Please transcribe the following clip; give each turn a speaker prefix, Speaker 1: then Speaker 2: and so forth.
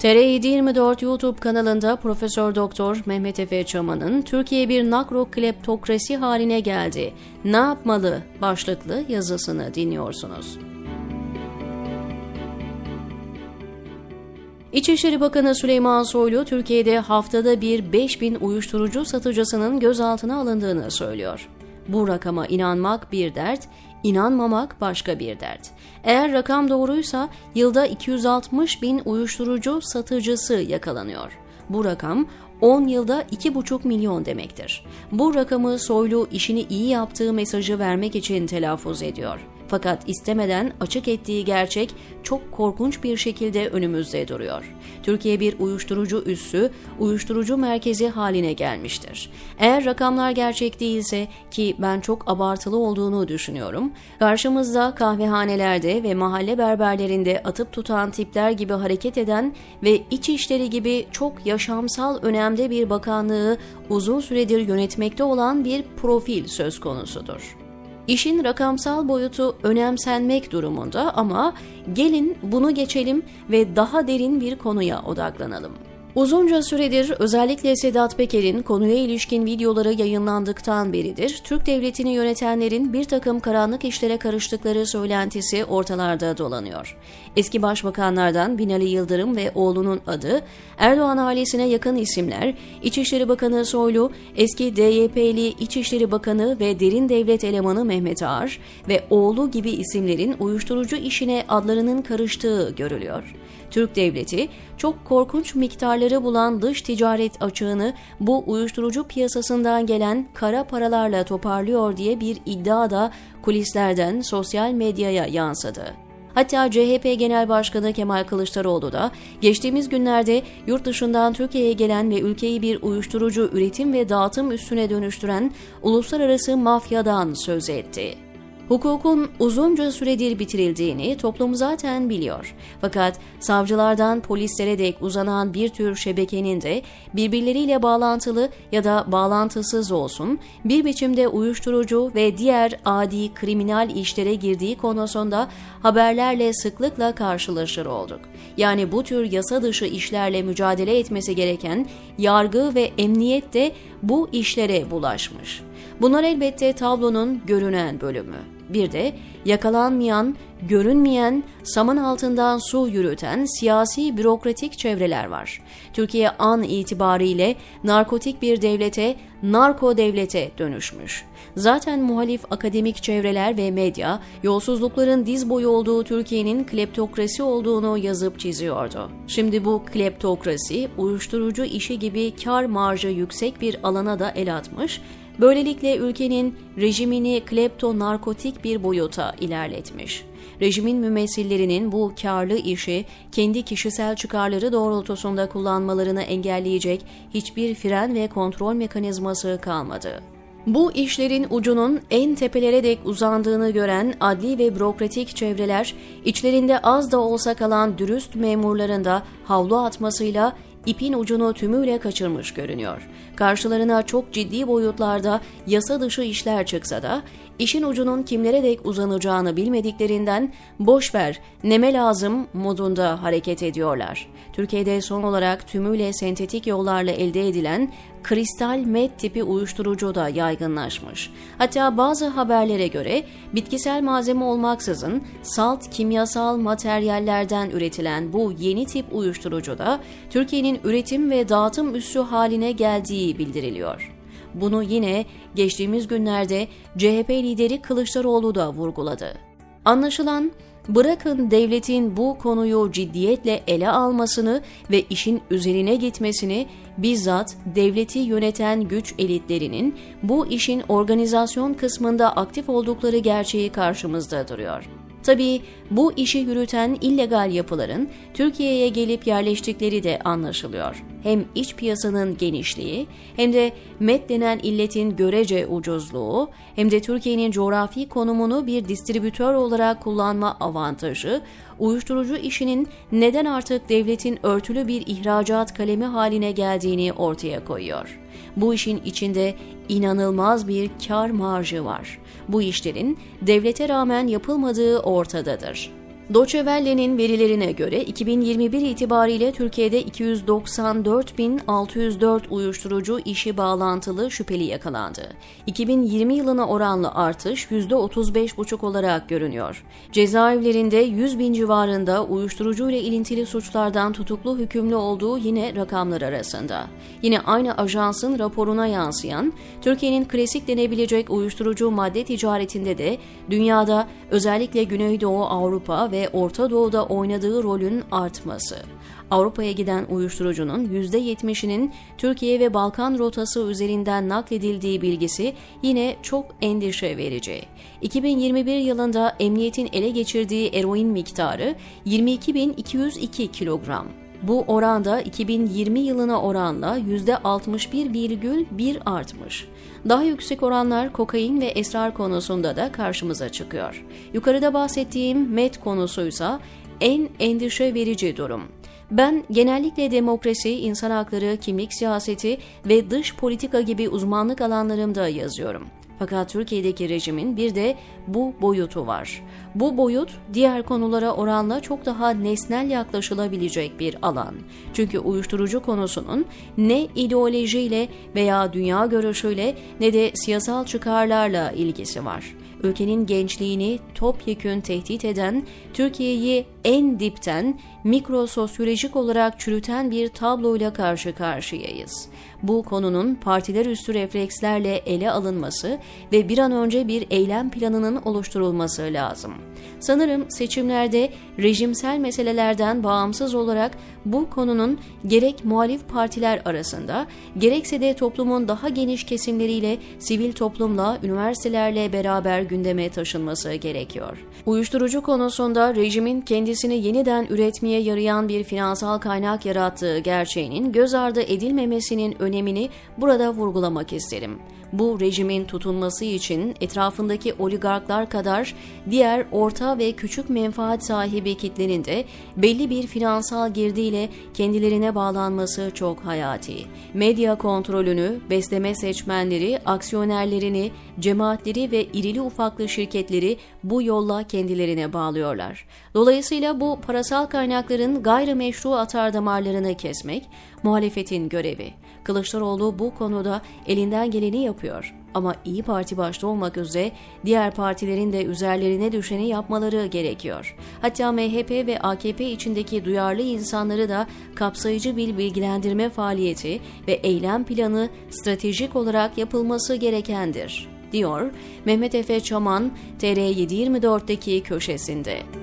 Speaker 1: TR724 YouTube kanalında Profesör Doktor Mehmet Efe Çaman'ın Türkiye bir nakro kleptokrasi haline geldi. Ne yapmalı başlıklı yazısını dinliyorsunuz. İçişleri Bakanı Süleyman Soylu, Türkiye'de haftada bir 5000 uyuşturucu satıcısının gözaltına alındığını söylüyor. Bu rakama inanmak bir dert, inanmamak başka bir dert. Eğer rakam doğruysa yılda 260 bin uyuşturucu satıcısı yakalanıyor. Bu rakam 10 yılda 2,5 milyon demektir. Bu rakamı Soylu işini iyi yaptığı mesajı vermek için telaffuz ediyor. Fakat istemeden açık ettiği gerçek çok korkunç bir şekilde önümüzde duruyor. Türkiye bir uyuşturucu üssü, uyuşturucu merkezi haline gelmiştir. Eğer rakamlar gerçek değilse ki ben çok abartılı olduğunu düşünüyorum, karşımızda kahvehanelerde ve mahalle berberlerinde atıp tutan tipler gibi hareket eden ve iç işleri gibi çok yaşamsal önemde bir bakanlığı uzun süredir yönetmekte olan bir profil söz konusudur. İşin rakamsal boyutu önemsenmek durumunda ama gelin bunu geçelim ve daha derin bir konuya odaklanalım. Uzunca süredir özellikle Sedat Peker'in konuya ilişkin videoları yayınlandıktan beridir Türk devletini yönetenlerin bir takım karanlık işlere karıştıkları söylentisi ortalarda dolanıyor. Eski başbakanlardan Binali Yıldırım ve oğlunun adı, Erdoğan ailesine yakın isimler, İçişleri Bakanı Soylu, eski DYP'li İçişleri Bakanı ve derin devlet elemanı Mehmet Ağar ve oğlu gibi isimlerin uyuşturucu işine adlarının karıştığı görülüyor. Türk devleti çok korkunç miktarları bulan dış ticaret açığını bu uyuşturucu piyasasından gelen kara paralarla toparlıyor diye bir iddia da kulislerden sosyal medyaya yansıdı. Hatta CHP Genel Başkanı Kemal Kılıçdaroğlu da geçtiğimiz günlerde yurt dışından Türkiye'ye gelen ve ülkeyi bir uyuşturucu üretim ve dağıtım üssüne dönüştüren uluslararası mafyadan söz etti. Hukukun uzunca süredir bitirildiğini toplum zaten biliyor. Fakat savcılardan polislere dek uzanan bir tür şebekenin de birbirleriyle bağlantılı ya da bağlantısız olsun bir biçimde uyuşturucu ve diğer adi kriminal işlere girdiği konusunda haberlerle sıklıkla karşılaşır olduk. Yani bu tür yasa dışı işlerle mücadele etmesi gereken yargı ve emniyet de bu işlere bulaşmış. Bunlar elbette tablonun görünen bölümü. Bir de yakalanmayan, görünmeyen, saman altından su yürüten siyasi bürokratik çevreler var. Türkiye an itibariyle narkotik bir devlete, narko devlete dönüşmüş. Zaten muhalif akademik çevreler ve medya yolsuzlukların diz boyu olduğu Türkiye'nin kleptokrasi olduğunu yazıp çiziyordu. Şimdi bu kleptokrasi uyuşturucu işi gibi kar marjı yüksek bir alana da el atmış Böylelikle ülkenin rejimini klepto narkotik bir boyuta ilerletmiş. Rejimin mümessillerinin bu karlı işi kendi kişisel çıkarları doğrultusunda kullanmalarını engelleyecek hiçbir fren ve kontrol mekanizması kalmadı. Bu işlerin ucunun en tepelere dek uzandığını gören adli ve bürokratik çevreler, içlerinde az da olsa kalan dürüst memurların da havlu atmasıyla ipin ucunu tümüyle kaçırmış görünüyor. Karşılarına çok ciddi boyutlarda yasa dışı işler çıksa da işin ucunun kimlere dek uzanacağını bilmediklerinden boş ver, neme lazım modunda hareket ediyorlar. Türkiye'de son olarak tümüyle sentetik yollarla elde edilen kristal met tipi uyuşturucu da yaygınlaşmış. Hatta bazı haberlere göre bitkisel malzeme olmaksızın salt kimyasal materyallerden üretilen bu yeni tip uyuşturucu da Türkiye'nin üretim ve dağıtım üssü haline geldiği bildiriliyor. Bunu yine geçtiğimiz günlerde CHP lideri Kılıçdaroğlu da vurguladı. Anlaşılan bırakın devletin bu konuyu ciddiyetle ele almasını ve işin üzerine gitmesini bizzat devleti yöneten güç elitlerinin bu işin organizasyon kısmında aktif oldukları gerçeği karşımızda duruyor. Tabii bu işi yürüten illegal yapıların Türkiye'ye gelip yerleştikleri de anlaşılıyor. Hem iç piyasanın genişliği hem de MET denen illetin görece ucuzluğu hem de Türkiye'nin coğrafi konumunu bir distribütör olarak kullanma avantajı uyuşturucu işinin neden artık devletin örtülü bir ihracat kalemi haline geldiğini ortaya koyuyor. Bu işin içinde inanılmaz bir kar marjı var. Bu işlerin devlete rağmen yapılmadığı ortadadır. Deutsche verilerine göre 2021 itibariyle Türkiye'de 294.604 uyuşturucu işi bağlantılı şüpheli yakalandı. 2020 yılına oranlı artış %35,5 olarak görünüyor. Cezaevlerinde 100 bin civarında uyuşturucu ile ilintili suçlardan tutuklu hükümlü olduğu yine rakamlar arasında. Yine aynı ajansın raporuna yansıyan Türkiye'nin klasik denebilecek uyuşturucu madde ticaretinde de dünyada özellikle Güneydoğu Avrupa ve Orta Doğu'da oynadığı rolün artması. Avrupa'ya giden uyuşturucunun %70'inin Türkiye ve Balkan rotası üzerinden nakledildiği bilgisi yine çok endişe verici. 2021 yılında emniyetin ele geçirdiği eroin miktarı 22.202 kilogram. Bu oranda 2020 yılına oranla %61,1 artmış. Daha yüksek oranlar kokain ve esrar konusunda da karşımıza çıkıyor. Yukarıda bahsettiğim MET konusuysa en endişe verici durum. Ben genellikle demokrasi, insan hakları, kimlik siyaseti ve dış politika gibi uzmanlık alanlarımda yazıyorum. Fakat Türkiye'deki rejimin bir de bu boyutu var. Bu boyut diğer konulara oranla çok daha nesnel yaklaşılabilecek bir alan. Çünkü uyuşturucu konusunun ne ideolojiyle veya dünya görüşüyle ne de siyasal çıkarlarla ilgisi var ülkenin gençliğini topyekün tehdit eden, Türkiye'yi en dipten mikrososyolojik olarak çürüten bir tabloyla karşı karşıyayız. Bu konunun partiler üstü reflekslerle ele alınması ve bir an önce bir eylem planının oluşturulması lazım. Sanırım seçimlerde rejimsel meselelerden bağımsız olarak bu konunun gerek muhalif partiler arasında gerekse de toplumun daha geniş kesimleriyle sivil toplumla, üniversitelerle beraber gündeme taşınması gerekiyor. Uyuşturucu konusunda rejimin kendisini yeniden üretmeye yarayan bir finansal kaynak yarattığı gerçeğinin göz ardı edilmemesinin önemini burada vurgulamak isterim bu rejimin tutunması için etrafındaki oligarklar kadar diğer orta ve küçük menfaat sahibi kitlenin de belli bir finansal girdiyle kendilerine bağlanması çok hayati. Medya kontrolünü, besleme seçmenleri, aksiyonerlerini, cemaatleri ve irili ufaklı şirketleri bu yolla kendilerine bağlıyorlar. Dolayısıyla bu parasal kaynakların gayrimeşru atar damarlarını kesmek muhalefetin görevi. Kılıçdaroğlu bu konuda elinden geleni yapıyor. Ama İyi Parti başta olmak üzere diğer partilerin de üzerlerine düşeni yapmaları gerekiyor. Hatta MHP ve AKP içindeki duyarlı insanları da kapsayıcı bir bilgilendirme faaliyeti ve eylem planı stratejik olarak yapılması gerekendir, diyor Mehmet Efe Çaman TR724'deki köşesinde.